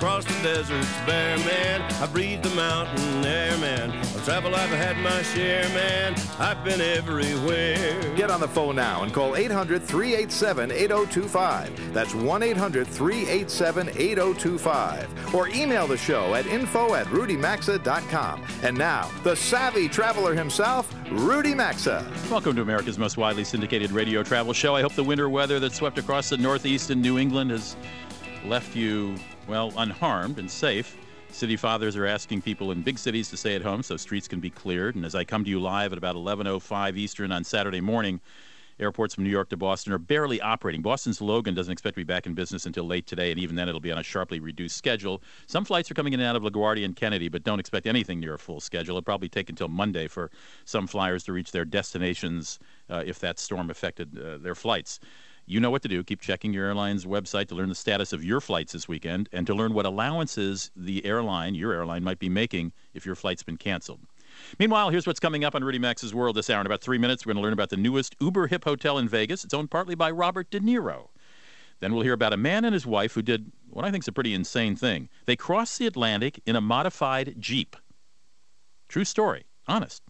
Across the deserts bare, man. I breathed the mountain air, man. Of travel I've had my share, man. I've been everywhere. Get on the phone now and call 800 387 8025. That's 1 800 387 8025. Or email the show at info at rudymaxa.com. And now, the savvy traveler himself, Rudy Maxa. Welcome to America's most widely syndicated radio travel show. I hope the winter weather that swept across the Northeast and New England has left you, well, unharmed and safe. City fathers are asking people in big cities to stay at home so streets can be cleared. And as I come to you live at about 11:05 Eastern on Saturday morning, airports from New York to Boston are barely operating. Boston's Logan doesn't expect to be back in business until late today, and even then it'll be on a sharply reduced schedule. Some flights are coming in and out of LaGuardia and Kennedy, but don't expect anything near a full schedule. It'll probably take until Monday for some flyers to reach their destinations uh, if that storm affected uh, their flights. You know what to do. Keep checking your airline's website to learn the status of your flights this weekend and to learn what allowances the airline, your airline, might be making if your flight's been canceled. Meanwhile, here's what's coming up on Rudy Maxa's World this hour. In about three minutes, we're going to learn about the newest uber hip hotel in Vegas. It's owned partly by Robert De Niro. Then we'll hear about a man and his wife who did what I think is a pretty insane thing. They crossed the Atlantic in a modified Jeep. True story. Honest.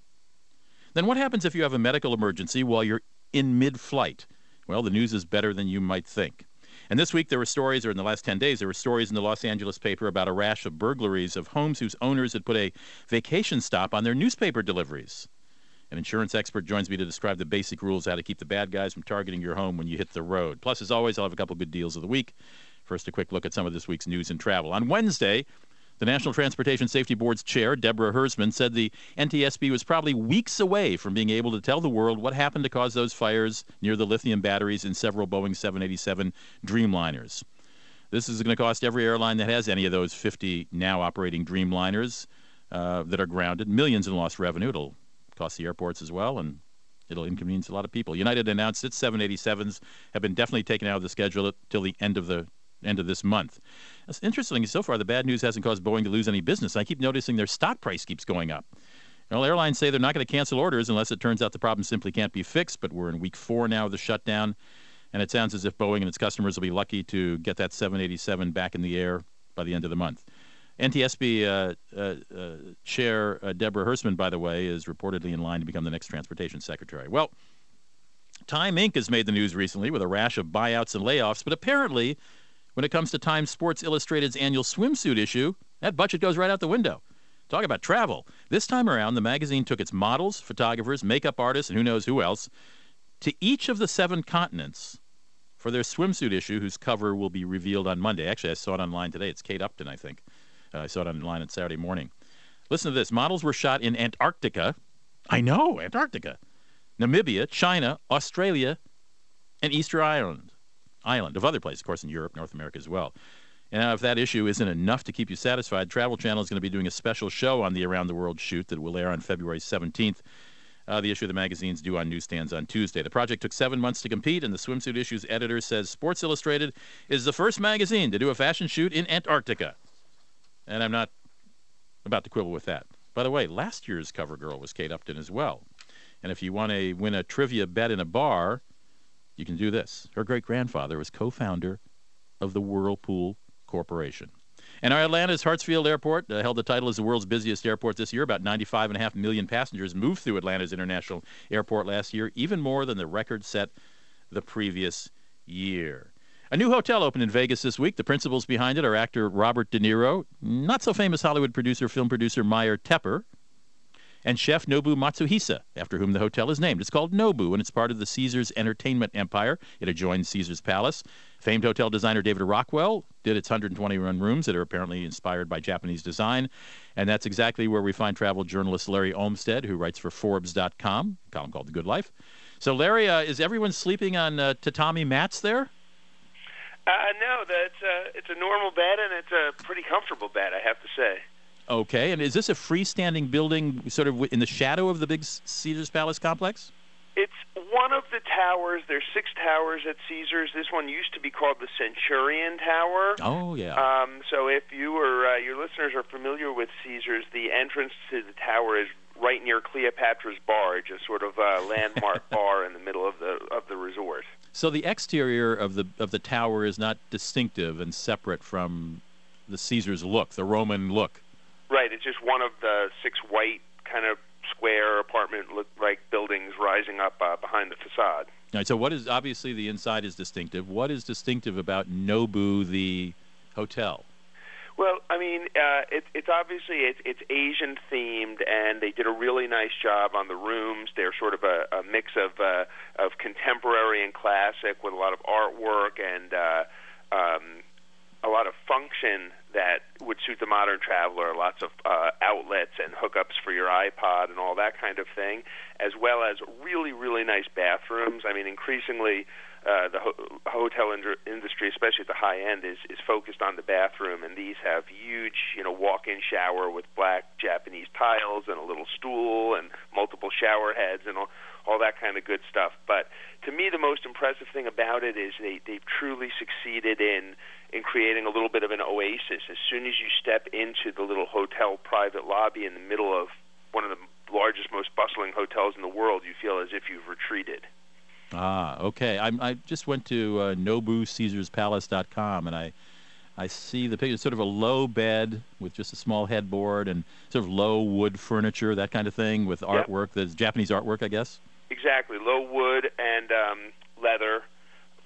Then what happens if you have a medical emergency while you're in mid flight? Well, the news is better than you might think. And this week there were stories, or in the last 10 days, there were stories in the Los Angeles paper about a rash of burglaries of homes whose owners had put a vacation stop on their newspaper deliveries. An insurance expert joins me to describe the basic rules how to keep the bad guys from targeting your home when you hit the road. Plus, as always, I'll have a couple good deals of the week. First, a quick look at some of this week's news and travel. On Wednesday, the National Transportation Safety Board's chair, Deborah Hersman, said the NTSB was probably weeks away from being able to tell the world what happened to cause those fires near the lithium batteries in several Boeing 787 Dreamliners. This is going to cost every airline that has any of those 50 now operating Dreamliners uh, that are grounded millions in lost revenue. It'll cost the airports as well, and it'll inconvenience a lot of people. United announced its 787s have been definitely taken out of the schedule till the end of the end of this month. It's interesting. So far, the bad news hasn't caused Boeing to lose any business. I keep noticing their stock price keeps going up. Well, airlines say they're not going to cancel orders unless it turns out the problem simply can't be fixed. But we're in week four now of the shutdown, and it sounds as if Boeing and its customers will be lucky to get that 787 back in the air by the end of the month. NTSB uh, uh, uh, Chair uh, Deborah Hersman, by the way, is reportedly in line to become the next transportation secretary. Well, Time Inc. has made the news recently with a rash of buyouts and layoffs, but apparently when it comes to Time Sports Illustrated's annual swimsuit issue, that budget goes right out the window. Talk about travel. This time around, the magazine took its models, photographers, makeup artists, and who knows who else to each of the seven continents for their swimsuit issue, whose cover will be revealed on Monday. Actually, I saw it online today. It's Kate Upton, I think. Uh, I saw it online on Saturday morning. Listen to this models were shot in Antarctica. I know, Antarctica. Namibia, China, Australia, and Easter Island island, of other places, of course, in Europe, North America as well. And if that issue isn't enough to keep you satisfied, Travel Channel is going to be doing a special show on the Around the World shoot that will air on February 17th. Uh, the issue of the magazine's due on newsstands on Tuesday. The project took seven months to compete, and the swimsuit issue's editor says Sports Illustrated is the first magazine to do a fashion shoot in Antarctica. And I'm not about to quibble with that. By the way, last year's cover girl was Kate Upton as well. And if you want to win a trivia bet in a bar, you can do this. Her great grandfather was co founder of the Whirlpool Corporation. And our Atlanta's Hartsfield Airport uh, held the title as the world's busiest airport this year. About 95.5 million passengers moved through Atlanta's International Airport last year, even more than the record set the previous year. A new hotel opened in Vegas this week. The principals behind it are actor Robert De Niro, not so famous Hollywood producer, film producer Meir Teper, and chef Nobu Matsuhisa, after whom the hotel is named. It's called Nobu, and it's part of the Caesars Entertainment Empire. It adjoins Caesars Palace. Famed hotel designer David Rockwell did its 121 rooms that are apparently inspired by Japanese design. And that's exactly where we find travel journalist Larry Olmsted, who writes for Forbes.com, a column called The Good Life. So, Larry, uh, is everyone sleeping on uh, tatami mats there? Uh, no, that's uh, it's a normal bed and it's a pretty comfortable bed, I have to say. Okay, and is this a freestanding building, sort of in the shadow of the big Caesar's Palace complex? It's one of the towers. There's six towers at Caesars. This one used to be called the Centurion Tower. Oh yeah. Um, so if you or uh, your listeners are familiar with Caesars, the entrance to the tower is right near Cleopatra's Barge, a sort of uh, landmark bar in the middle of the of the resort. So the exterior of the of the tower is not distinctive and separate from the Caesar's look, the Roman look. Right. It's just one of the six white kind of square apartment look like buildings rising up uh, behind the facade. All right. So what is obviously the inside is distinctive. What is distinctive about Nobu, the hotel? Well, I mean, uh, it, it's obviously it's, it's Asian themed, and they did a really nice job on the rooms. They're sort of a, a mix of uh, of contemporary and classic, with a lot of artwork and uh, um, a lot of function that would suit the modern traveler. Lots of uh, outlets and hookups for your iPod and all that kind of thing, as well as really really nice bathrooms. I mean, increasingly. Uh, the ho- hotel ind- industry, especially at the high end, is is focused on the bathroom, and these have huge, you know, walk-in shower with black Japanese tiles and a little stool and multiple shower heads and all, all that kind of good stuff. But to me, the most impressive thing about it is they they've truly succeeded in in creating a little bit of an oasis. As soon as you step into the little hotel private lobby in the middle of one of the largest, most bustling hotels in the world, you feel as if you've retreated. Ah, okay. I, I just went to uh, NobuCaesarsPalace.com and I I see the picture. It's sort of a low bed with just a small headboard and sort of low wood furniture, that kind of thing, with Yep. artwork. There's Japanese artwork, I guess. Exactly, low wood and um, leather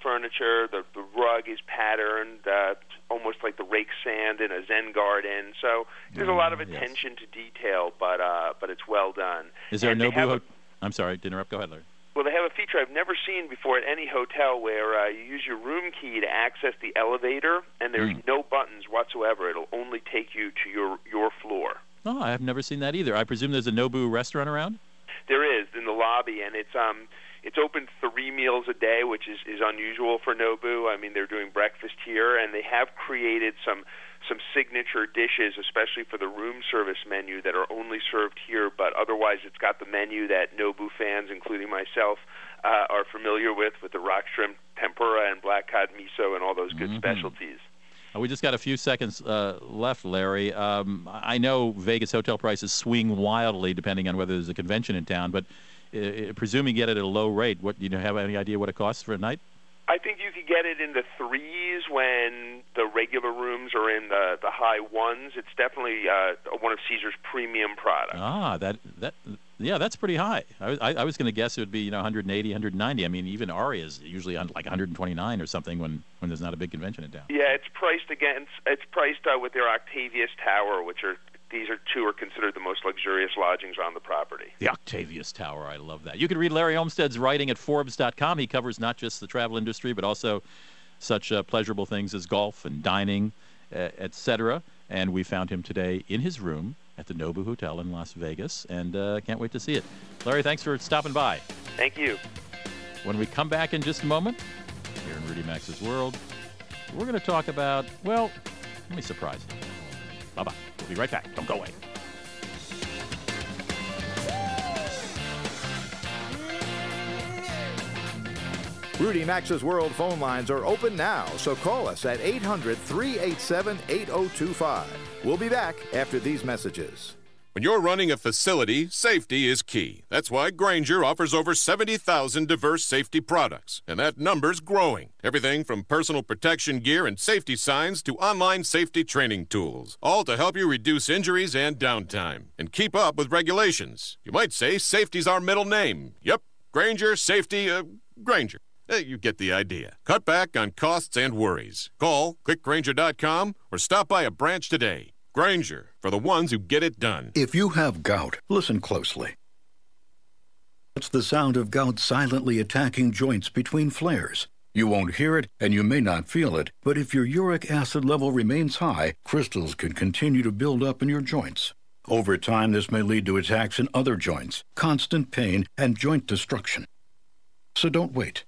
furniture. The, the rug is patterned, uh, almost like the rake sand in a Zen garden. So there's a lot of Mm, yes. attention to detail, but uh, but it's well done. Is there And a Nobu? ho- I'm sorry to interrupt. Go ahead, Larry. Well, they have a feature I've never seen before at any hotel where uh, you use your room key to access the elevator, and there's Mm. no buttons whatsoever. It'll only take you to your your floor. Oh, I have never seen that either. I presume there's a Nobu restaurant around. There is in the lobby, and it's um it's open three meals a day, which is is unusual for Nobu. I mean, they're doing breakfast here, and they have created some some signature dishes, especially for the room service menu, that are only served here. But otherwise, it's got the menu that Nobu fans, including myself, uh, are familiar with, with the rock shrimp tempura and black cod miso and all those good Mhm. specialties. Uh, we just got a few seconds uh, left, Larry. Um, I know Vegas hotel prices swing wildly depending on whether there's a convention in town, but uh, uh, presume you get it at a low rate. What do you have any idea what it costs for a night? I think you could get it in the threes when the regular rooms are in the the high ones. It's definitely uh, one of Caesar's premium products. Ah, that that yeah, that's pretty high. I, was- I, I was going to guess it would be you know 180, 190. I mean, even Aria is usually on like 129 or something when when there's not a big convention in town. Yeah, it's priced against. It's priced uh, with their Octavius Tower, which are these are two are considered the most luxurious lodgings on the property. The Octavius Tower. I love that. You can read Larry Olmsted's writing at Forbes.com. He covers not just the travel industry, but also such uh, pleasurable things as golf and dining, uh, etc. And we found him today in his room at the Nobu Hotel in Las Vegas, and uh, can't wait to see it. Larry, thanks for stopping by. Thank you. When we come back in just a moment, here in Rudy Maxa's World, we're going to talk about, well, let me surprise you. Bye bye. We'll be right back. Don't go away. Rudy Maxa's World phone lines are open now, so call us at 800 387 8025. We'll be back after these messages. When you're running a facility, safety is key. That's why Grainger offers over 70,000 diverse safety products, and that number's growing. Everything from personal protection gear and safety signs to online safety training tools, all to help you reduce injuries and downtime and keep up with regulations. You might say safety's our middle name. Yep, Grainger Safety, uh, Grainger. You get the idea. Cut back on costs and worries. Call clickgranger.com or stop by a branch today. Grainger, for the ones who get it done. If you have gout, listen closely. It's the sound of gout silently attacking joints between flares. You won't hear it and you may not feel it, but if your uric acid level remains high, crystals can continue to build up in your joints. Over time, this may lead to attacks in other joints, constant pain, and joint destruction. So don't wait.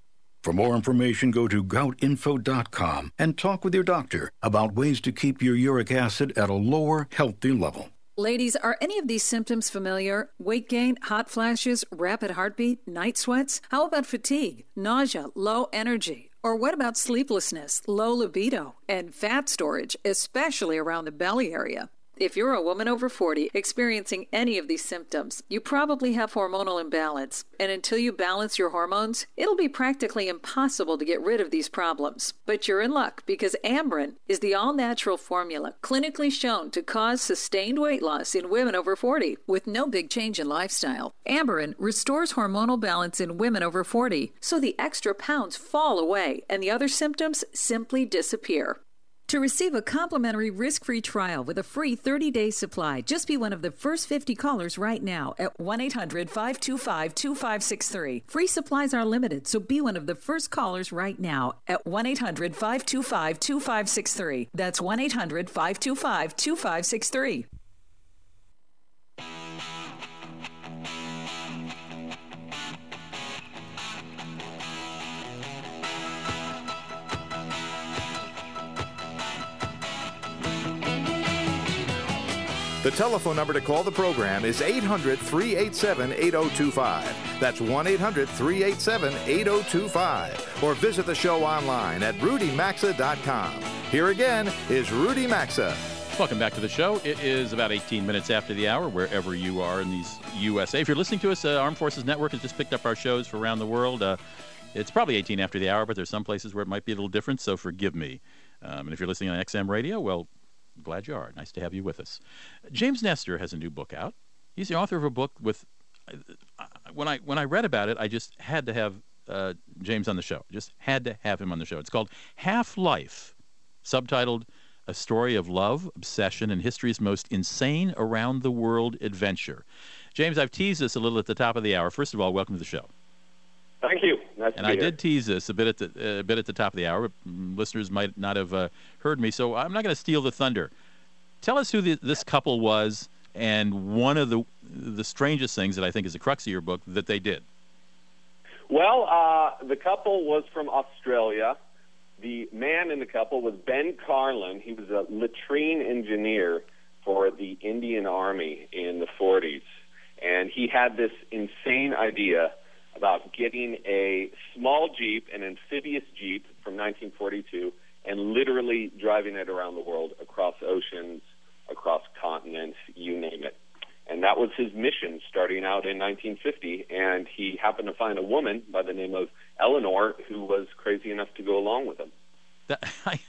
For more information, go to goutinfo.com and talk with your doctor about ways to keep your uric acid at a lower, healthy level. Ladies, are any of these symptoms familiar? Weight gain, hot flashes, rapid heartbeat, night sweats? How about fatigue, nausea, low energy? Or what about sleeplessness, low libido, and fat storage, especially around the belly area? If you're a woman over 40 experiencing any of these symptoms, you probably have hormonal imbalance. And until you balance your hormones, it'll be practically impossible to get rid of these problems. But you're in luck because Amberen is the all natural formula clinically shown to cause sustained weight loss in women over 40 with no big change in lifestyle. Amberen restores hormonal balance in women over 40 so the extra pounds fall away and the other symptoms simply disappear. To receive a complimentary risk free trial with a free 30 day supply, just be one of the first 50 callers right now at 1 800 525 2563. Free supplies are limited, so be one of the first callers right now at 1 800 525 2563. That's 1 800 525 2563. The telephone number to call the program is 800 387 8025. That's 1 800 387 8025. Or visit the show online at rudymaxa.com. Here again is Rudy Maxa. Welcome back to the show. It is about 18 minutes after the hour, wherever you are in these USA. If you're listening to us, uh, Armed Forces Network has just picked up our shows for around the world. Uh, it's probably 18 after the hour, but there's some places where it might be a little different, so forgive me. Um, and if you're listening on XM radio, well, glad you are. Nice to have you with us. James Nestor has a new book out. He's the author of a book with. When I when I read about it, I just had to have uh, James on the show. Just had to have him on the show. It's called Half Life, subtitled "A Story of Love, Obsession, and History's Most Insane Around the World Adventure." James, I've teased this a little at the top of the hour. First of all, welcome to the show. Thank you. Nice and I here. did tease this a bit at the a bit at the top of the hour. But listeners might not have uh, heard me, so I'm not going to steal the thunder. Tell us who the, this couple was, and one of the the strangest things that I think is the crux of your book that they did. Well, uh, the couple was from Australia. The man in the couple was Ben Carlin. He was a latrine engineer for the Indian Army in the 40s, and he had this insane idea about getting a small Jeep, an amphibious Jeep from 1942, and literally driving it around the world across oceans, across continents, you name it. And that was his mission starting out in 1950. And he happened to find a woman by the name of Eleanor who was crazy enough to go along with him. That, I,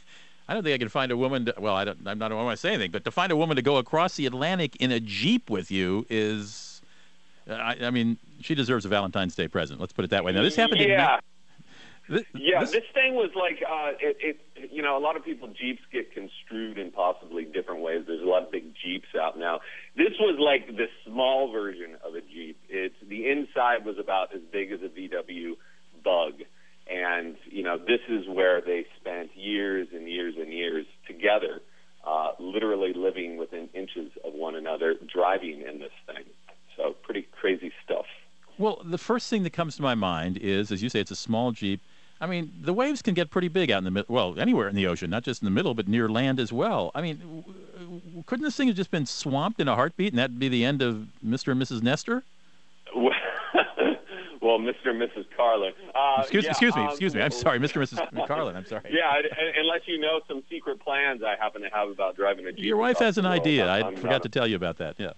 I don't think I can find a woman. To, well, I don't. I'm not. I don't want to say anything, but to find a woman to go across the Atlantic in a jeep with you is I, I, mean, she deserves a Valentine's Day present. Let's put it that way. Now, this happened. Yeah. In, this, yeah, this, this, thing was like uh, it, it. You know, a lot of people Jeeps get construed in possibly different ways. There's a lot of big Jeeps out now. This was like the small version of a Jeep. It's the inside was about as big as a VW Bug, and you know, this is where they spent years and years and years together, uh, literally living within inches of one another, driving in this thing. So pretty crazy stuff. Well, the first thing that comes to my mind is, as you say, it's a small Jeep. I mean, the waves can get pretty big out in the middle. Well, anywhere in the ocean, not just in the middle, but near land as well. I mean, couldn't this thing have just been swamped in a heartbeat, and that'd be the end of Mr. and Mrs. Nestor? well, Mr. and Mrs. Carlin. Uh, excuse, yeah, excuse me, um, excuse me. I'm sorry, Mr. and Mrs. Carlin. I'm sorry. Yeah, unless you know some secret plans I happen to have about driving a Jeep. Your wife has an idea. I forgot to tell you about that. Yeah.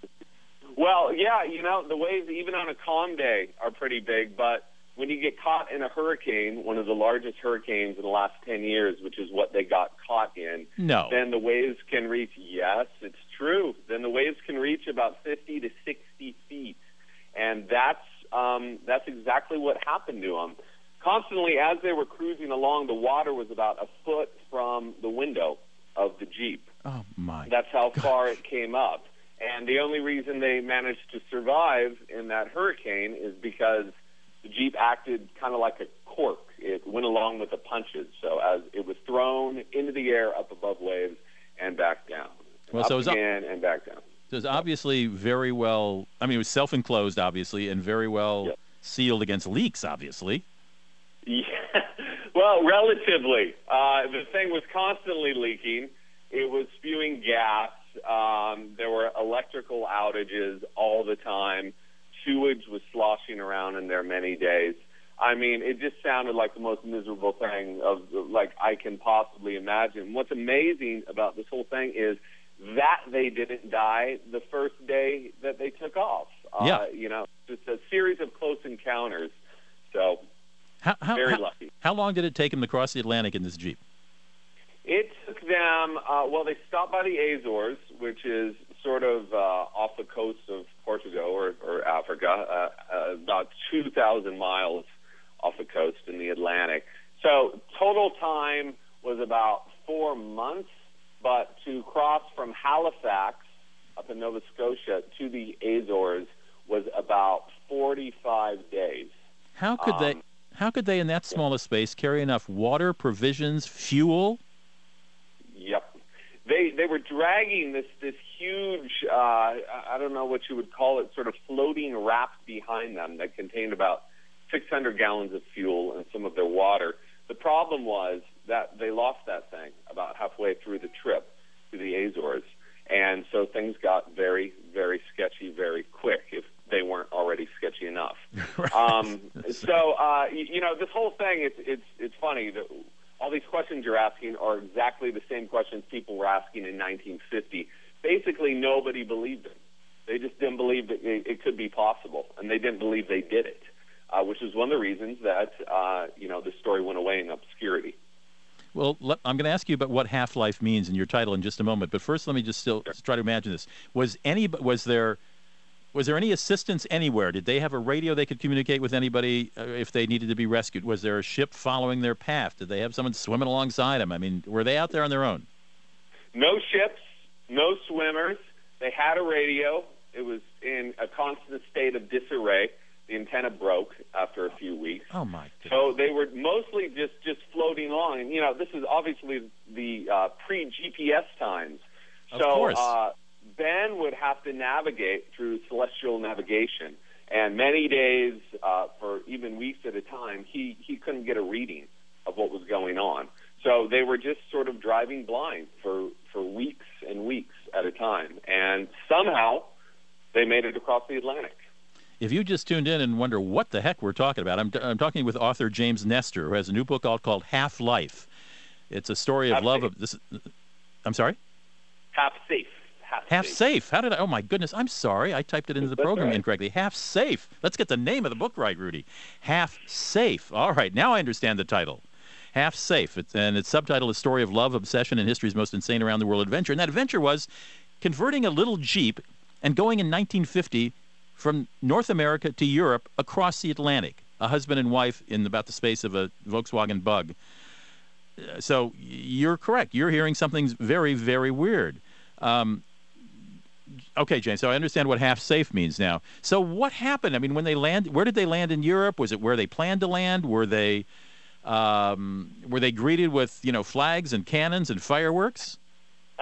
Well, yeah, you know, the waves even on a calm day are pretty big, but when you get caught in a hurricane, one of the largest hurricanes in the last 10 years, which is what they got caught in, no. then the waves can reach, yes, it's true. Then the waves can reach about 50 to 60 feet. And that's, um, that's exactly what happened to them. Constantly, as they were cruising along, the water was about a foot from the window of the Jeep. Oh, my. That's how far it came up. And the only reason they managed to survive in that hurricane is because the Jeep acted kind of like a cork. It went along with the punches. So as it was thrown into the air up above waves and back down. Well, up so it was again and back down. So it was obviously very well, I mean, it was self enclosed, obviously, and very well yep. sealed against leaks, obviously. Yeah. well, relatively. Uh, the thing was constantly leaking. It was spewing gas Um, there were electrical outages all the time. Sewage was sloshing around in there many days. I mean, it just sounded like the most miserable thing of like I can possibly imagine. What's amazing about this whole thing is that they didn't die the first day that they took off. Yeah. Uh, you know, just a series of close encounters. So How, how, very how, lucky. how long did it take them to cross the Atlantic in this Jeep? It took them, uh, well, they stopped by the Azores, which is sort of uh, off the coast of Portugal or, or Africa, uh, uh, about 2,000 miles off the coast in the Atlantic. So total time was about four months, but to cross from Halifax up in Nova Scotia to the Azores was about 45 days. How could they? Um, How could they, in that small a space, carry enough water, provisions, fuel? They they were dragging this this huge uh, I don't know what you would call it sort of floating raft behind them that contained about 600 gallons of fuel and some of their water. The problem was that they lost that thing about halfway through the trip to the Azores, and so things got very very sketchy very quick if they weren't already sketchy enough. um, so uh, you, you know this whole thing it's it's it's funny that all these questions you're asking are exactly the same questions people were asking in 1950. Basically, nobody believed them. They just didn't believe that it, it could be possible, and they didn't believe they did it, uh, which is one of the reasons that uh, you know the story went away in obscurity. Well, I'm going to ask you about what half-life means in your title in just a moment. But first, let me just still try to imagine this. Was any was there was there any assistance anywhere? Did they have a radio they could communicate with anybody uh, if they needed to be rescued? Was there a ship following their path? Did they have someone swimming alongside them? I mean, were they out there on their own? No ships, no swimmers. They had a radio. It was in a constant state of disarray. The antenna broke after a few weeks. Oh my! Goodness. So they were mostly just just floating along, and you know this is obviously the uh, pre GPS times. Of course. Uh, Ben would have to navigate through celestial navigation, and many days, uh, for even weeks at a time, he he couldn't get a reading of what was going on. So they were just sort of driving blind for for weeks and weeks at a time, and somehow they made it across the Atlantic. If you just tuned in and wonder what the heck we're talking about, I'm, I'm talking with author James Nestor, who has a new book out called Half Life. It's a story of Half love. Safe. Of this. I'm sorry. Half safe. Half, Half safe. safe. How did I? Oh my goodness! I'm sorry. I typed it into the That's program right. incorrectly. Half safe. Let's get the name of the book right, Rudy. Half safe. All right. Now I understand the title. Half safe. It's, and its subtitle is "Story of Love, Obsession, and History's Most Insane Around the World Adventure." And that adventure was converting a little jeep and going in 1950 from North America to Europe across the Atlantic. A husband and wife in about the space of a Volkswagen Bug. Uh, So you're correct. You're hearing something very, very weird. Um, okay, Jane. So I understand what half safe means now. So what happened? I mean, when they land, where did they land in Europe? Was it where they planned to land? Were they um, were they greeted with you know flags and cannons and fireworks?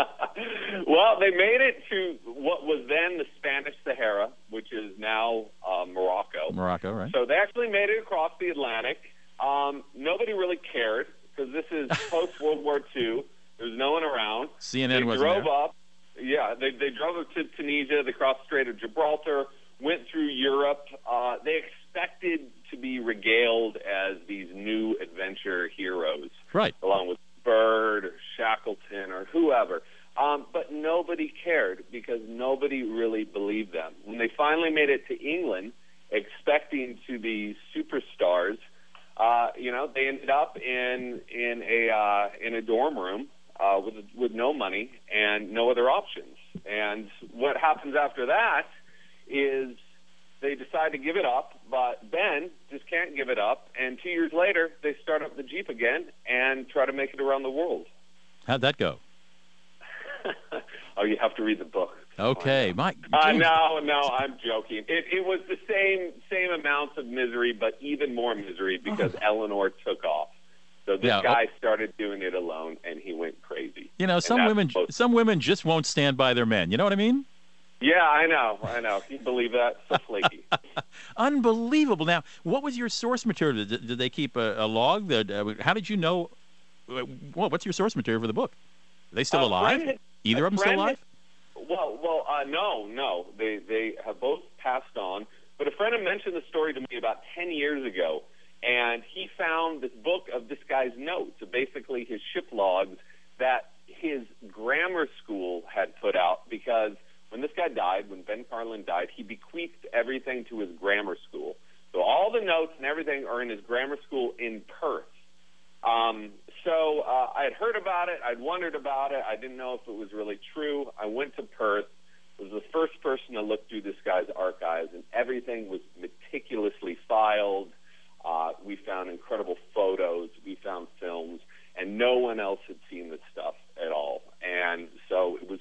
well, they made it to what was then the Spanish Sahara, which is now uh, Morocco. Morocco, right? So they actually made it across the Atlantic. Um, nobody really cared because this is post World War II. There's no one around. CNN they wasn't drove there. up. Yeah, they they drove up to Tunisia. They crossed the Strait of Gibraltar, went through Europe. Uh, they expected to be regaled as these new adventure heroes, Right. along with Byrd or Shackleton or whoever. Um, but nobody cared because nobody really believed them. When they finally made it to England, expecting to be superstars, uh, you know, they ended up in in a uh, in a dorm room uh, with with no money and no other options. And what happens after that is they decide to give it up, but Ben just can't give it up. And two years later, they start up the Jeep again and try to make it around the world. How'd that go? oh, you have to read the book. Okay, Mike. Uh, no, no, I'm joking. It, it was the same same amounts of misery, but even more misery because Eleanor took off. So this Yeah, guy started doing it alone, and he went crazy. You know, some women some women just won't stand by their men. You know what I mean? Yeah, I know, I know. Can you believe that? So flaky. Unbelievable. Now, what was your source material? Did, did they keep a, a log? That, uh, how did you know? uh, Well, what's your source material for the book? Are they still A alive? friend Either of them still alive? Well, well, uh, no, no. They they have both passed on. But a friend had mentioned the story to me about ten years ago, and he found this book of this guy's notes, basically his ship logs that his grammar school had put out because when this guy died, when Ben Carlin died, he bequeathed everything to his grammar school. So all the notes and everything are in his grammar school in Perth. Um, so uh, I had heard about it. I'd wondered about it. I didn't know if it was really true. I went to Perth. Was the first person to look through this guy's archives, and everything was meticulously filed. Uh, we found incredible photos. We found films, and no one else had seen this stuff at all. And so it was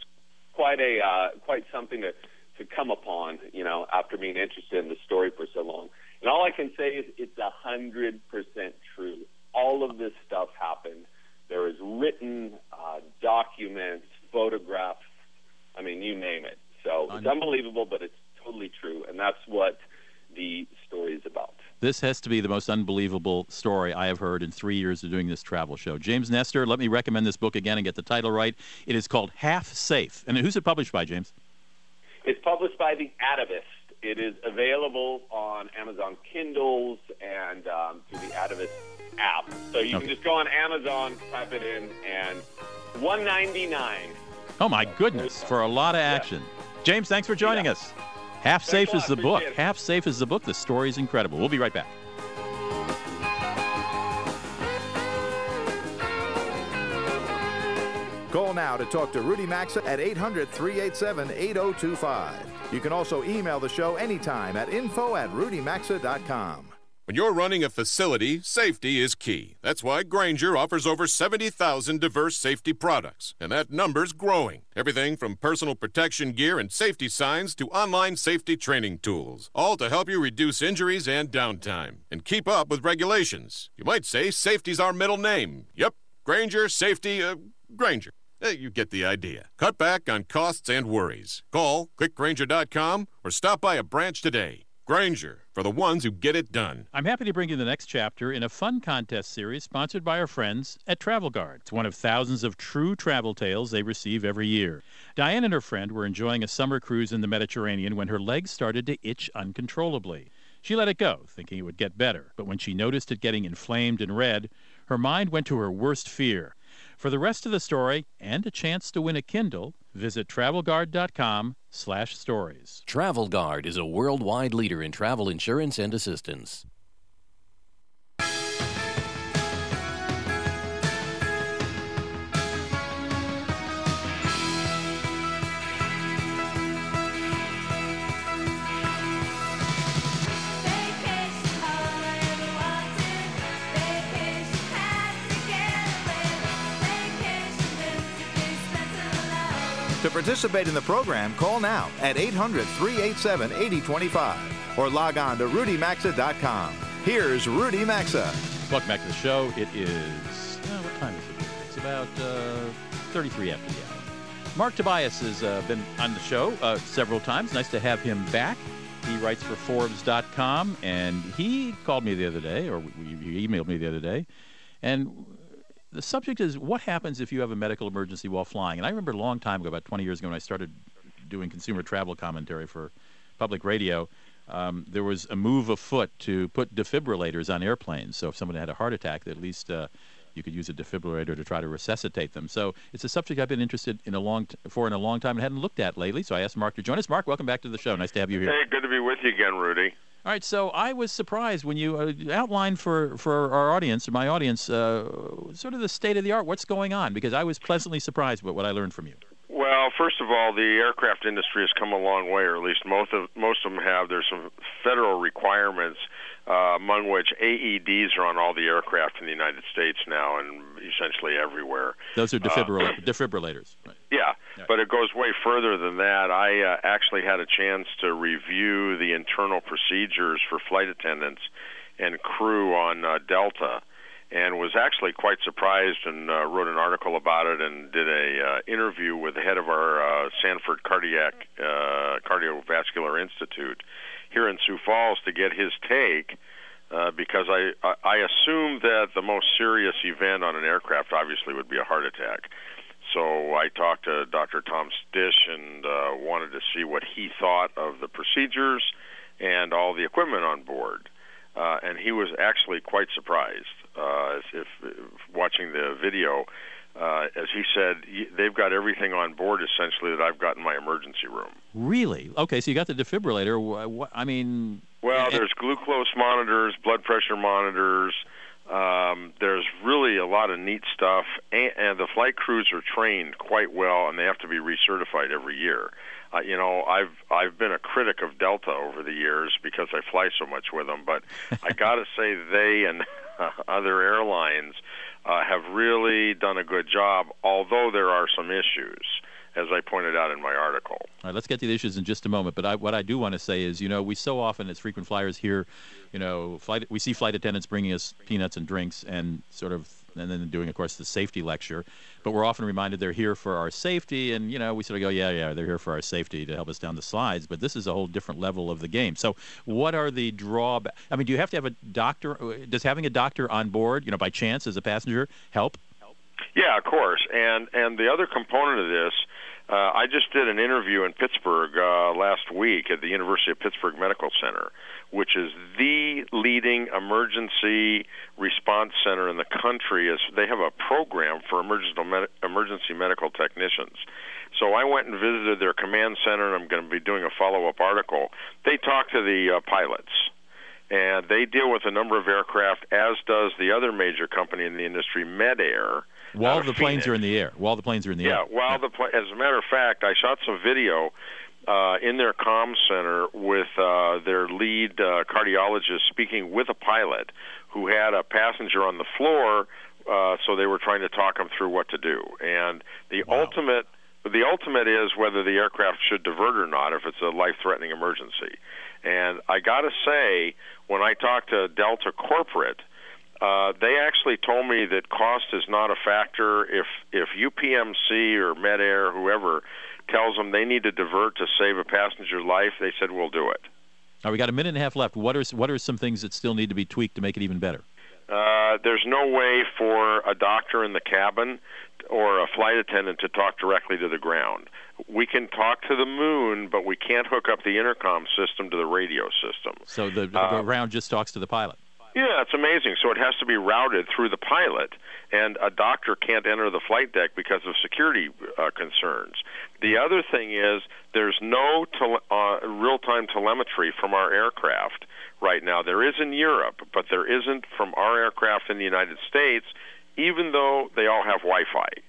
quite a uh, quite something to to come upon, you know, after being interested in the story for so long. And all I can say is it's a hundred percent true. All of this stuff happened. There is written uh, documents, photographs. I mean, you name it. So it's unbelievable, but it's totally true, and that's what the story is about. This has to be the most unbelievable story I have heard in three years of doing this travel show. James Nestor, let me recommend this book again and get the title right. It is called Half Safe. And who's it published by, James? It's published by the Atavist. It is available on Amazon Kindles and um, through the Atavist app. So you Okay. can just go on Amazon, type it in, and 199. Oh, my goodness, for a lot of action. James, thanks for joining Yeah. us. Half Thanks Safe is the book. It. Half Safe is the book. The story is incredible. We'll be right back. Call now to talk to Rudy Maxa at 800 387 8025. You can also email the show anytime at info at rudymaxa.com. When you're running a facility, safety is key. That's why Grainger offers over 70,000 diverse safety products, and that number's growing. Everything from personal protection gear and safety signs to online safety training tools, all to help you reduce injuries and downtime and keep up with regulations. You might say safety's our middle name. Yep, Grainger Safety, uh, Grainger. You get the idea. Cut back on costs and worries. Call clickgranger.com or stop by a branch today. Grainger, for the ones who get it done. I'm happy to bring you the next chapter in a fun contest series sponsored by our friends at Travel Guard. It's one of thousands of true travel tales they receive every year. Diane and her friend were enjoying a summer cruise in the Mediterranean when her legs started to itch uncontrollably. She let it go, thinking it would get better, but when she noticed it getting inflamed and red, her mind went to her worst fear. For the rest of the story and a chance to win a Kindle, visit travelguard.com/stories. Travel Guard is a worldwide leader in travel insurance and assistance. Participate in the program, call now at 800 387 8025 or log on to rudymaxa.com. Here's Rudy Maxa. Welcome back to the show. It is, uh, what time is it? It's about uh, 33 after the hour. Marc Tobias has uh, been on the show uh, several times. Nice to have him back. He writes for Forbes.com, and he called me the other day, or he emailed me the other day, and the subject is what happens if you have a medical emergency while flying. And I remember a long time ago, about 20 years ago, when I started doing consumer travel commentary for public radio, um, there was a move afoot to put defibrillators on airplanes. So if someone had a heart attack, at least uh, you could use a defibrillator to try to resuscitate them. So it's a subject I've been interested in a long t- for in a long time and hadn't looked at lately. So I asked Marc to join us. Marc, welcome back to the show. Nice to have you here. Hey, good to be with you again, Rudy. All right, so I was surprised when you uh, outlined for, for our audience, my audience, uh, sort of the state of the art. What's going on? Because I was pleasantly surprised with what I learned from you. Well, first of all, the aircraft industry has come a long way, or at least most of most of them have. There's some federal requirements, uh, among which AEDs are on all the aircraft in the United States now, and essentially everywhere. Those are defibrilla- defibrillators. Right. Yeah, but it goes way further than that. I uh, actually had a chance to review the internal procedures for flight attendants and crew on uh, Delta, and was actually quite surprised and uh, wrote an article about it and did a uh, interview with the head of our uh, Sanford Cardiac uh, Cardiovascular Institute here in Sioux Falls to get his take. Uh, because I, I I assume that the most serious event on an aircraft obviously would be a heart attack. So I talked to Dr. Tom Stys and uh, wanted to see what he thought of the procedures and all the equipment on board. Uh, and he was actually quite surprised uh, if, if watching the video. Uh, as he said, they've got everything on board essentially that I've got in my emergency room. Really? Okay, so you got the defibrillator. I mean, well, there's glucose monitors, blood pressure monitors. Um, there's really a lot of neat stuff, and, and the flight crews are trained quite well, and they have to be recertified every year. Uh, you know, I've I've been a critic of Delta over the years because I fly so much with them, but I got to say they and uh, other airlines uh, have really done a good job. Although there are some issues, as I pointed out in my article. All right, let's get to the issues in just a moment. But I, what I do want to say is, you know, we so often as frequent flyers here, you know, flight we see flight attendants bringing us peanuts and drinks and sort of and then doing, of course, the safety lecture. But we're often reminded they're here for our safety, and you know, we sort of go, yeah, yeah, they're here for our safety to help us down the slides. But this is a whole different level of the game. So, what are the drawbacks? I mean, do you have to have a doctor? Does having a doctor on board, you know, by chance as a passenger, help? Yeah, of course. And and the other component of this. Uh, I just did an interview in Pittsburgh uh, last week at the University of Pittsburgh Medical Center, which is the leading emergency response center in the country. Is they have a program for emergency med- emergency medical technicians. So I went and visited their command center, and I'm going to be doing a follow-up article. They talk to the uh, pilots, and they deal with a number of aircraft, as does the other major company in the industry, MedAire. While the planes are in the air. While the planes are in the yeah, air. While yeah, while the as a matter of fact, I shot some video uh, in their comm center with uh, their lead uh, cardiologist speaking with a pilot who had a passenger on the floor. Uh, so they were trying to talk him through what to do. And the wow. ultimate, the ultimate is whether the aircraft should divert or not if it's a life-threatening emergency. And I got to say, when I talked to Delta corporate, uh, they actually told me that cost is not a factor. If if UPMC or MedAire, whoever, tells them they need to divert to save a passenger's life, they said we'll do it. Now we got a minute and a half left. What are what are some things that still need to be tweaked to make it even better? Uh, there's no way for a doctor in the cabin or a flight attendant to talk directly to the ground. We can talk to the moon, but we can't hook up the intercom system to the radio system. So the, the uh, ground just talks to the pilot. Yeah, it's amazing. So it has to be routed through the pilot, and a doctor can't enter the flight deck because of security uh, concerns. The other thing is there's no tele- uh, real-time telemetry from our aircraft right now. There is in Europe, but there isn't from our aircraft in the United States, even though they all have Wi-Fi.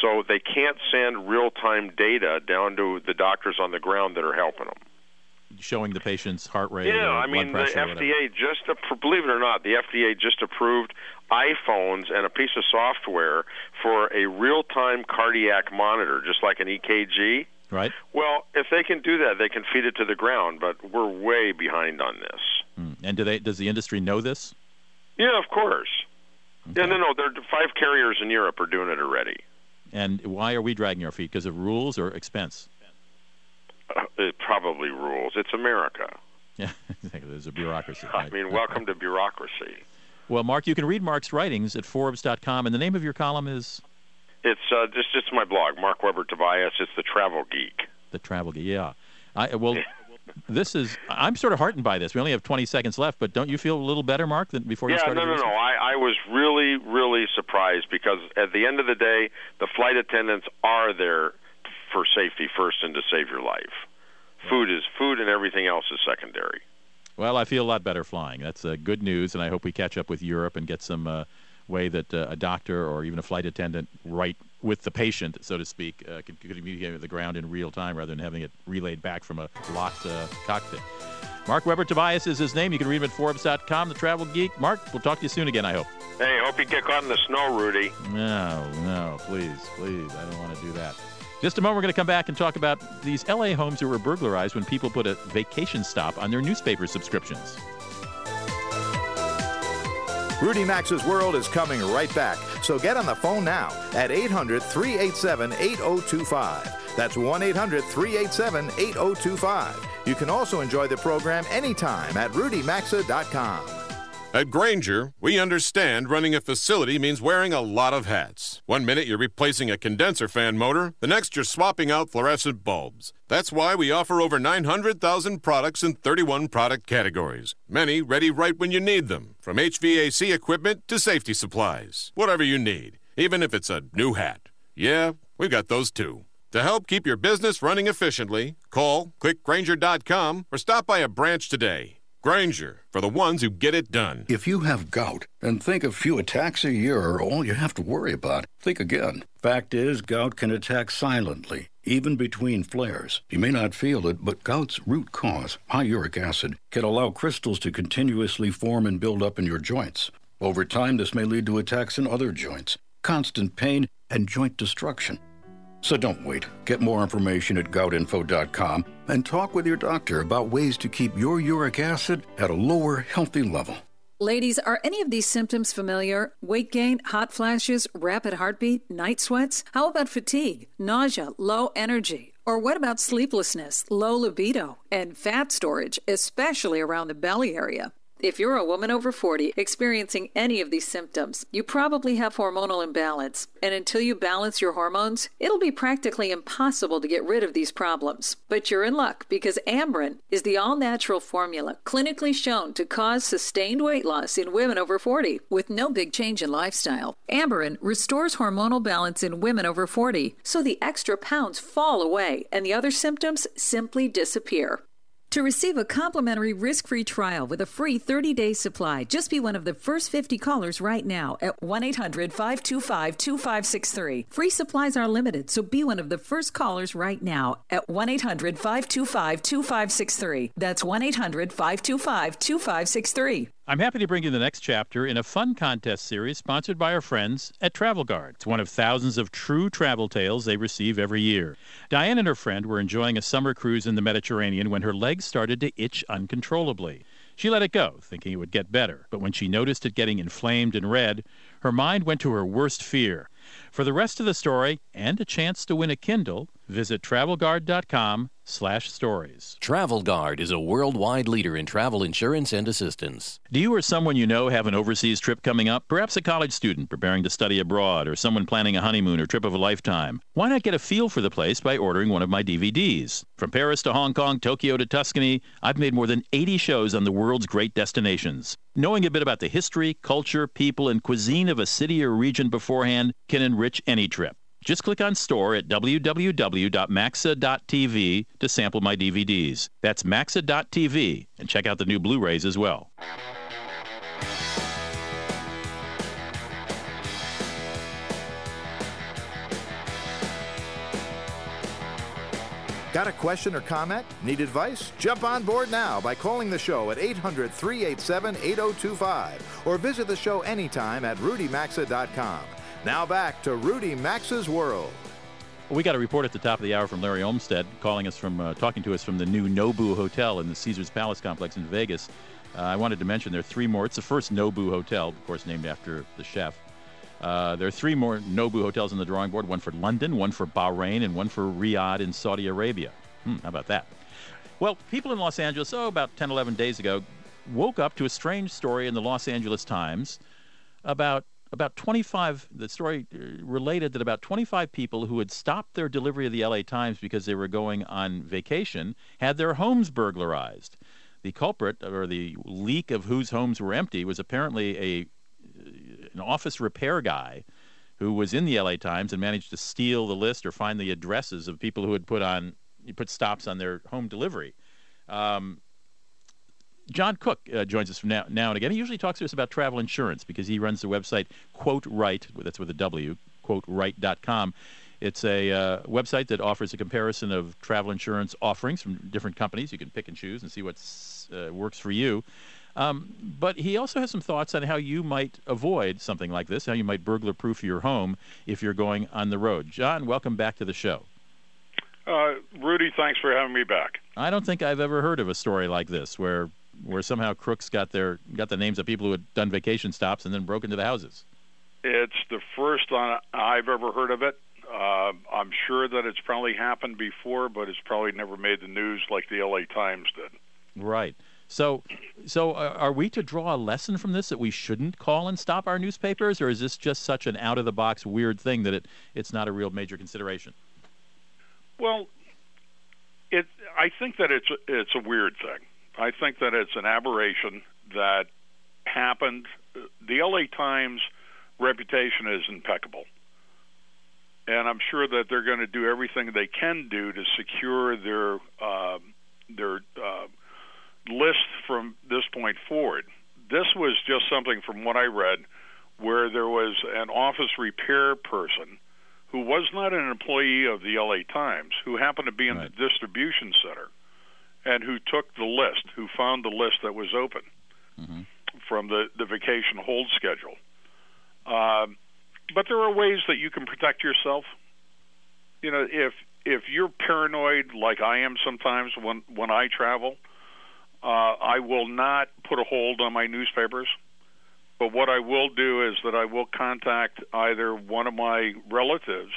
So they can't send real-time data down to the doctors on the ground that are helping them showing the patient's heart rate. Yeah, I mean the FDA just believe it or not, the FDA just approved iPhones and a piece of software for a real-time cardiac monitor, just like an EKG. Right. Well, if they can do that, they can feed it to the ground, but we're way behind on this. Mm. And do they? Does the industry know this? Yeah, of course. Okay. Yeah, no, no. There five carriers in Europe are doing it already. And why are we dragging our feet? Because of rules or expense? It probably rules. It's America. Yeah, there's a bureaucracy. I mean, welcome to bureaucracy. Well, Marc, you can read Marc's writings at Forbes.com, and the name of your column is. It's uh, just it's my blog, Marc Weber Tobias. It's the Travel Geek. The Travel Geek, yeah. I well, this is I'm sort of heartened by this. We only have 20 seconds left, but don't you feel a little better, Marc, than before yeah, you started? Yeah, no, no, no. I, I was really, really surprised because at the end of the day, the flight attendants are there for safety first and to save your life. Food is food, and everything else is secondary. Well, I feel a lot better flying. That's uh, good news, and I hope we catch up with Europe and get some uh, way that uh, a doctor or even a flight attendant, right with the patient, so to speak, uh, can, communicate with the ground in real time rather than having it relayed back from a locked uh, cockpit. Marc Weber Tobias is his name. You can read him at Forbes.com, the travel geek. Marc, we'll talk to you soon again, I hope. Hey, hope you get caught in the snow, Rudy. No, no, please, please. I don't want to do that. Just a moment, we're going to come back and talk about these LA homes that were burglarized when people put a vacation stop on their newspaper subscriptions. Rudy Maxa's World is coming right back, so get on the phone now at 800 387 8025. That's 1 800 387 8025. You can also enjoy the program anytime at rudymaxa.com. At Grainger, we understand running a facility means wearing a lot of hats. One minute you're replacing a condenser fan motor, the next you're swapping out fluorescent bulbs. That's why we offer over 900,000 products in 31 product categories, many ready right when you need them, from HVAC equipment to safety supplies. Whatever you need, even if it's a new hat. Yeah, we've got those too. To help keep your business running efficiently, call clickgranger.com or stop by a branch today. Grainger, for the ones who get it done. If you have gout and think a few attacks a year are all you have to worry about, think again. Fact is, gout can attack silently, even between flares. You may not feel it, but gout's root cause, high uric acid, can allow crystals to continuously form and build up in your joints. Over time, this may lead to attacks in other joints, constant pain, and joint destruction. So don't wait. Get more information at goutinfo.com and talk with your doctor about ways to keep your uric acid at a lower, healthy level. Ladies, are any of these symptoms familiar? Weight gain, hot flashes, rapid heartbeat, night sweats? How about fatigue, nausea, low energy? Or what about sleeplessness, low libido, and fat storage, especially around the belly area? If you're a woman over 40 experiencing any of these symptoms, you probably have hormonal imbalance. And until you balance your hormones, it'll be practically impossible to get rid of these problems. But you're in luck because Amberen is the all natural formula clinically shown to cause sustained weight loss in women over 40 with no big change in lifestyle. Amberen restores hormonal balance in women over 40 so the extra pounds fall away and the other symptoms simply disappear. To receive a complimentary risk-free trial with a free 30-day supply, just be one of the first 50 callers right now at 1-800-525-2563. Free supplies are limited, so be one of the first callers right now at 1-800-525-2563. That's 1-800-525-2563. I'm happy to bring you the next chapter in a fun contest series sponsored by our friends at Travel Guard. It's one of thousands of true travel tales they receive every year. Diane and her friend were enjoying a summer cruise in the Mediterranean when her legs started to itch uncontrollably. She let it go, thinking it would get better, but when she noticed it getting inflamed and red, her mind went to her worst fear. For the rest of the story and a chance to win a Kindle, visit travelguard.com slash stories. Travel Guard is a worldwide leader in travel insurance and assistance. Do you or someone you know have an overseas trip coming up? Perhaps a college student preparing to study abroad or someone planning a honeymoon or trip of a lifetime. Why not get a feel for the place by ordering one of my DVDs? From Paris to Hong Kong, Tokyo to Tuscany, I've made more than 80 shows on the world's great destinations. Knowing a bit about the history, culture, people, and cuisine of a city or region beforehand can enrich any trip. Just click on store at www.maxa.tv to sample my DVDs. That's maxa.tv and check out the new Blu-rays as well. Got a question or comment? Need advice? Jump on board now by calling the show at 800 387 8025 or visit the show anytime at rudymaxa.com. Now back to Rudy Maxa's World. We got a report at the top of the hour from Larry Olmsted, calling us from, uh, talking to us from the new Nobu Hotel in the Caesars Palace complex in Vegas. Uh, I wanted to mention there are three more. It's the first Nobu Hotel, of course, named after the chef. Uh, there are three more Nobu hotels on the drawing board one for London, one for Bahrain, and one for Riyadh in Saudi Arabia. Hmm, how about that? Well, people in Los Angeles, oh, about 10, 11 days ago, woke up to a strange story in the Los Angeles Times about about 25 the story uh, related that about 25 people who had stopped their delivery of the LA Times because they were going on vacation had their homes burglarized. The culprit or the leak of whose homes were empty was apparently a an office repair guy who was in the LA Times and managed to steal the list or find the addresses of people who had put on put stops on their home delivery. Um, John Cook uh, joins us from now, now and again. He usually talks to us about travel insurance because he runs the website Quote Wright. That's with a W. QuoteWright.com. It's a uh, website that offers a comparison of travel insurance offerings from different companies. You can pick and choose and see what uh, works for you. Um, but he also has some thoughts on how you might avoid something like this, how you might burglar proof your home if you're going on the road. John, welcome back to the show. Uh, Rudy, thanks for having me back. I don't think I've ever heard of a story like this where where somehow crooks got their got the names of people who had done vacation stops and then broke into the houses. It's the first on I've ever heard of it. Uh, I'm sure that it's probably happened before, but it's probably never made the news like the LA Times did. Right. So, so uh, are we to draw a lesson from this that we shouldn't call and stop our newspapers, or is this just such an out of the box weird thing that it it's not a real major consideration? Well, it. I think that it's it's a weird thing. I think that it's an aberration that happened. The LA Times reputation is impeccable. And I'm sure that they're going to do everything they can do to secure their uh, their uh, list from this point forward. This was just something from what I read where there was an office repair person who was not an employee of the LA Times, who happened to be in right. the distribution center, and who took the list, who found the list that was open mm-hmm. from the, the vacation hold schedule. Um, but there are ways that you can protect yourself. You know, if if you're paranoid like I am sometimes when when I travel, uh, I will not put a hold on my newspapers. But what I will do is that I will contact either one of my relatives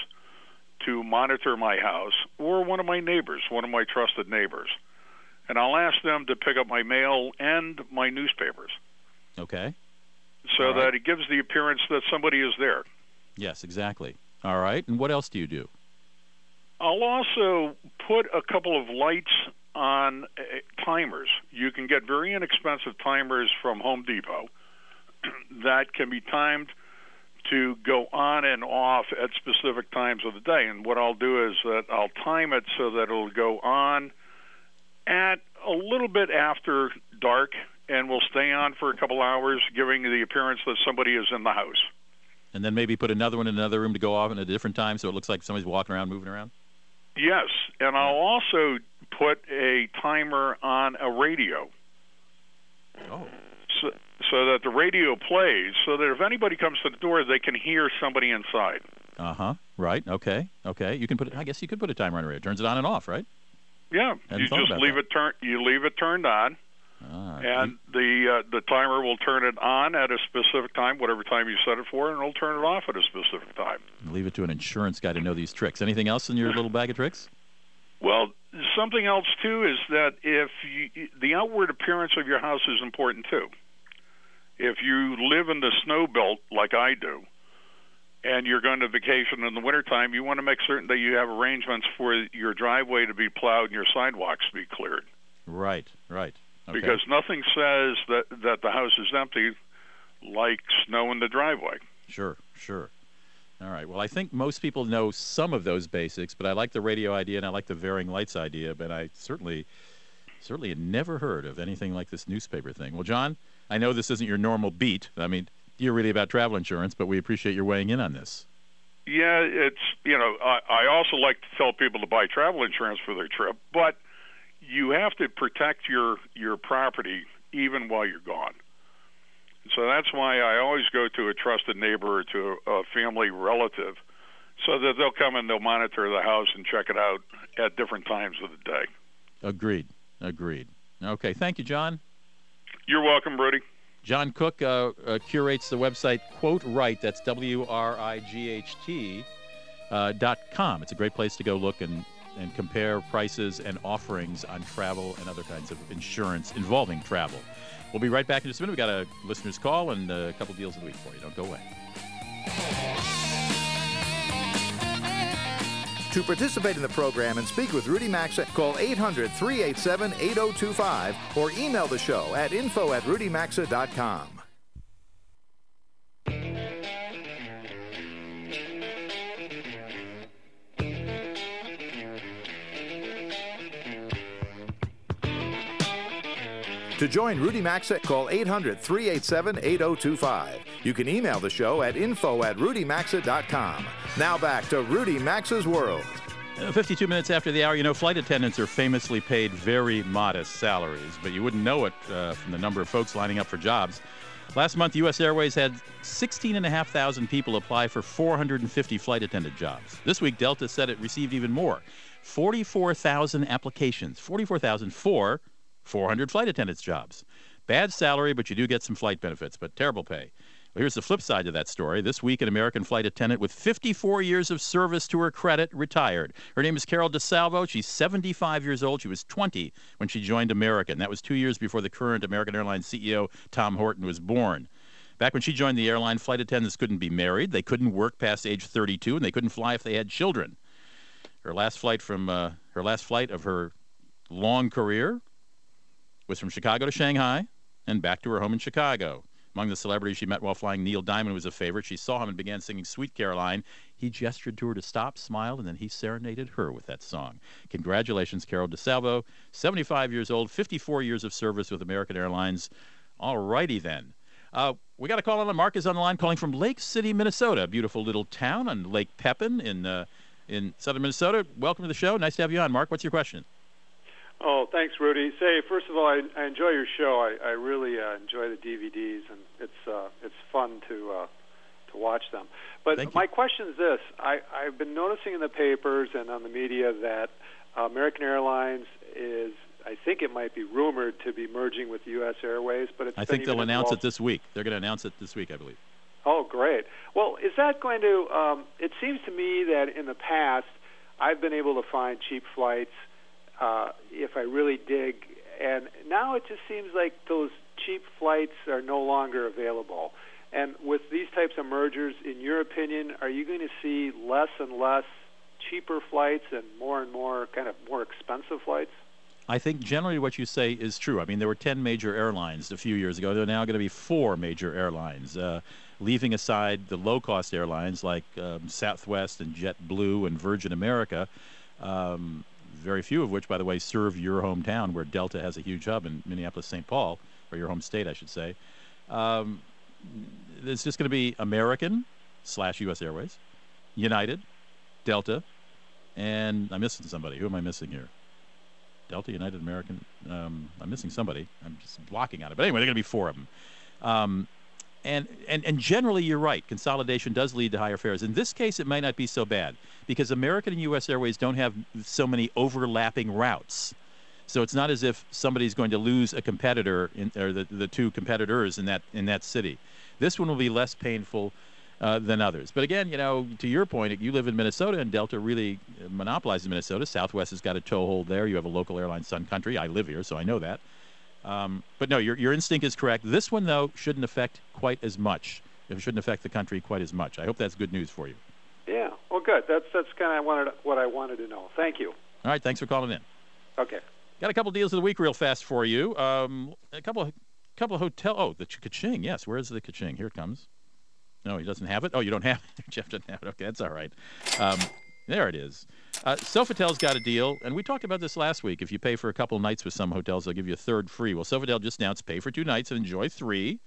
to monitor my house or one of my neighbors, one of my trusted neighbors. And I'll ask them to pick up my mail and my newspapers. Okay. So right. that it gives the appearance that somebody is there. Yes, exactly. All right. And what else do you do? I'll also put a couple of lights on uh, timers. You can get very inexpensive timers from Home Depot that can be timed to go on and off at specific times of the day. And what I'll do is that I'll time it so that it'll go on at a little bit after dark and will stay on for a couple hours, giving the appearance that somebody is in the house. And then maybe put another one in another room to go off at a different time so it looks like somebody's walking around, moving around? Yes, and I'll also put a timer on a radio. Oh. So, so that the radio plays, so that if anybody comes to the door, they can hear somebody inside. Uh huh. Right. Okay. Okay. You can put. It, I guess you could put a timer on a radio. It turns it on and off, right? Yeah. You just leave that. it turn. You leave it turned on. Ah, and the uh, the timer will turn it on at a specific time, whatever time you set it for, and it'll turn it off at a specific time. Leave it to an insurance guy to know these tricks. Anything else in your little bag of tricks? Well, something else too is that if you, the outward appearance of your house is important too. If you live in the snow belt like I do, and you're going to vacation in the wintertime, you want to make certain that you have arrangements for your driveway to be plowed and your sidewalks to be cleared. Right, right. Okay. Because nothing says that that the house is empty like snow in the driveway. Sure, sure. All right. Well, I think most people know some of those basics, but I like the radio idea and I like the varying lights idea, but I certainly certainly had never heard of anything like this newspaper thing. Well, John, I know this isn't your normal beat. I mean, you're really about travel insurance, but we appreciate your weighing in on this. Yeah, it's you know I, I also like to tell people to buy travel insurance for their trip, but you have to protect your your property even while you're gone. So that's why I always go to a trusted neighbor or to a family relative so that they'll come and they'll monitor the house and check it out at different times of the day. Agreed. Agreed. Okay. Thank you, John. You're welcome, Rudy. John Cook uh, uh, curates the website Quote Wright. That's W R I G H T uh, dot com. It's a great place to go look and, and compare prices and offerings on travel and other kinds of insurance involving travel. We'll be right back in just a minute. We've got a listener's call and a couple deals of the week for you. Don't go away. To participate in the program and speak with Rudy Maxa, call 800 387 8025 or email the show at info at rudymaxa.com. To join Rudy Maxa, call 800 387 8025. You can email the show at info at rudymaxa.com. Now back to Rudy Maxa's World. Uh, 52 minutes after the hour, you know, flight attendants are famously paid very modest salaries, but you wouldn't know it uh, from the number of folks lining up for jobs. Last month, U.S. Airways had 16,500 people apply for 450 flight attendant jobs. This week, Delta said it received even more 44,000 applications. 44,000 for 400 flight attendants jobs. Bad salary, but you do get some flight benefits, but terrible pay. Well, here's the flip side to that story. This week, an American flight attendant with 54 years of service to her credit retired. Her name is Carol DeSalvo. She's 75 years old. She was 20 when she joined American. That was two years before the current American Airlines CEO, Tom Horton, was born. Back when she joined the airline, flight attendants couldn't be married, they couldn't work past age 32, and they couldn't fly if they had children. Her last flight from uh, her last flight of her long career was from Chicago to Shanghai and back to her home in Chicago. Among the celebrities she met while flying, Neil Diamond was a favorite. She saw him and began singing Sweet Caroline. He gestured to her to stop, smiled, and then he serenaded her with that song. Congratulations, Carol DeSalvo, 75 years old, 54 years of service with American Airlines. All righty then. Uh, we got a call on the Mark is on the line calling from Lake City, Minnesota, beautiful little town on Lake Pepin in uh, in southern Minnesota. Welcome to the show. Nice to have you on, Mark. What's your question? Oh, thanks, Rudy. Say, first of all, I, I enjoy your show. I, I really uh, enjoy the DVDs, and it's uh, it's fun to uh, to watch them. But my question is this: I, I've been noticing in the papers and on the media that uh, American Airlines is, I think it might be rumored to be merging with U.S. Airways, but it's I think they'll announce involved- it this week. They're going to announce it this week, I believe. Oh, great. Well, is that going to? Um, it seems to me that in the past, I've been able to find cheap flights uh, if I really dig, and now it just seems like those cheap flights are no longer available. And with these types of mergers, in your opinion, are you going to see less and less cheaper flights and more and more kind of more expensive flights? I think generally what you say is true. I mean, there were 10 major airlines a few years ago. There are now going to be four major airlines, uh, leaving aside the low cost airlines like um, Southwest and JetBlue and Virgin America, um, very few of which, by the way, serve your hometown where Delta has a huge hub in Minneapolis, St. Paul, or your home state, I should say. Um, it's just going to be American slash U.S. Airways, United, Delta, and I'm missing somebody. Who am I missing here? Delta, United, American. Um, I'm missing somebody. I'm just blocking on it. But anyway, there are going to be four of them. Um, and, and, and generally, you're right. Consolidation does lead to higher fares. In this case, it might not be so bad because American and U.S. Airways don't have so many overlapping routes. So it's not as if somebody's going to lose a competitor, in, or the, the two competitors in that in that city. This one will be less painful uh, than others. But again, you know, to your point, you live in Minnesota, and Delta really monopolizes Minnesota. Southwest has got a toehold there. You have a local airline, Sun Country. I live here, so I know that. Um, but no, your your instinct is correct. This one though shouldn't affect quite as much. It shouldn't affect the country quite as much. I hope that's good news for you. Yeah. Well, good. That's that's kind of wanted what I wanted to know. Thank you. All right, thanks for calling in. Okay. Got a couple deals of the week real fast for you. Um, a couple of couple of hotel. Oh, the Ch- Kaching. Yes, where's the Kaching? Here it comes. No, he doesn't have it. Oh, you don't have it. Jeff doesn't have it. Okay, that's all right. Um, there it is. Uh, Sofitel's got a deal, and we talked about this last week. If you pay for a couple nights with some hotels, they'll give you a third free. Well, Sofitel just announced pay for two nights and enjoy three.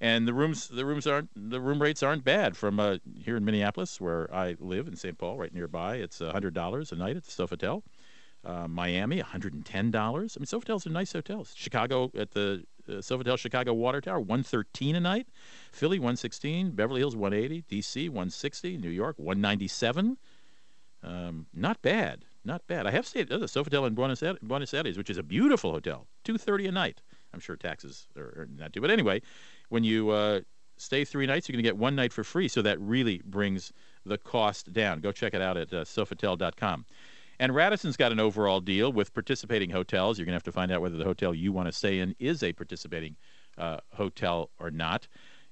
And the rooms, the rooms aren't, the room rates aren't bad. From uh, here in Minneapolis, where I live in St. Paul, right nearby, it's hundred dollars a night at the Sofitel. Uh, Miami, $110. I mean, Sofitels are nice hotels. Chicago at the uh, Sofitel Chicago Water Tower, 113 a night. Philly, 116. Beverly Hills, 180. D.C., 160. New York, 197. Um, not bad. Not bad. I have stayed at the Sofitel in Buenos Aires, Buenos Aires, which is a beautiful hotel. 230 a night. I'm sure taxes are, are not due. But anyway, when you uh, stay three nights, you're going to get one night for free. So that really brings the cost down. Go check it out at uh, Sofitel.com. And Radisson's got an overall deal with participating hotels. You're going to have to find out whether the hotel you want to stay in is a participating uh, hotel or not.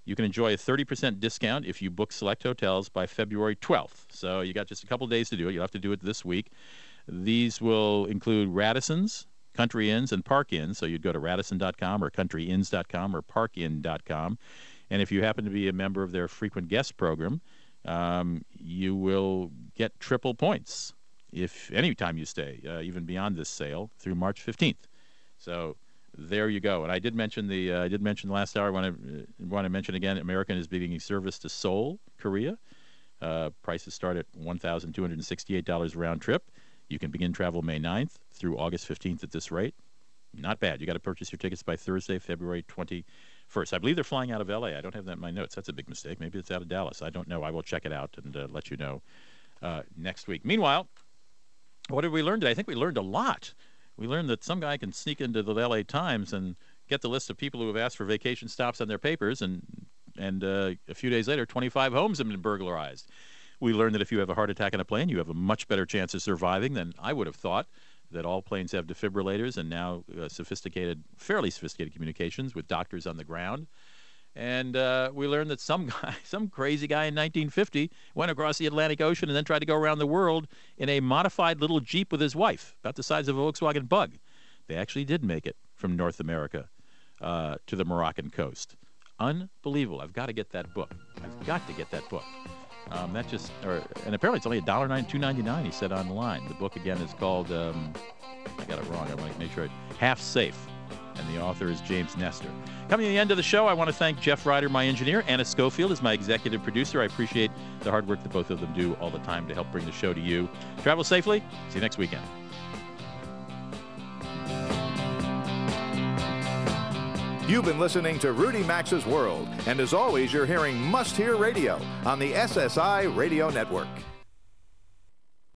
You can enjoy a 30% discount if you book select hotels by February 12th. So you got just a couple days to do it. You'll have to do it this week. These will include Radisson's, Country Inns, and Park Inns. So you'd go to radisson.com or countryinns.com or parkinn.com. And if you happen to be a member of their frequent guest program, um, you will get triple points if any time you stay, uh, even beyond this sale through March 15th. So there you go. And I did mention the uh, I did mention last hour. I want to uh, want to mention again. American is beginning service to Seoul, Korea. Uh, prices start at one thousand two hundred and sixty-eight dollars round trip. You can begin travel May 9th through August 15th at this rate. Not bad. You got to purchase your tickets by Thursday, February 21st. I believe they're flying out of LA. I don't have that in my notes. That's a big mistake. Maybe it's out of Dallas. I don't know. I will check it out and uh, let you know uh, next week. Meanwhile, what did we learn today? I think we learned a lot. We learned that some guy can sneak into the LA Times and get the list of people who have asked for vacation stops on their papers and and uh, a few days later, 25 homes have been burglarized. We learned that if you have a heart attack in a plane, you have a much better chance of surviving than I would have thought. That all planes have defibrillators and now uh, sophisticated, fairly sophisticated communications with doctors on the ground. And uh, we learned that some guy, some crazy guy in 1950, went across the Atlantic Ocean and then tried to go around the world in a modified little Jeep with his wife, about the size of a Volkswagen Bug. They actually did make it from North America uh, to the Moroccan coast. Unbelievable. I've got to get that book. I've got to get that book. Um, that just, or, and apparently it's only a dollar. He said online. The book again is called. Um, I got it wrong. I want to make sure. It, Half Safe, and the author is James Nestor. Coming to the end of the show, I want to thank Jeff Ryder, my engineer. Anna Schofield is my executive producer. I appreciate the hard work that both of them do all the time to help bring the show to you. Travel safely. See you next weekend. You've been listening to Rudy Maxa's World, and as always, you're hearing Must Hear Radio on the SSI Radio Network.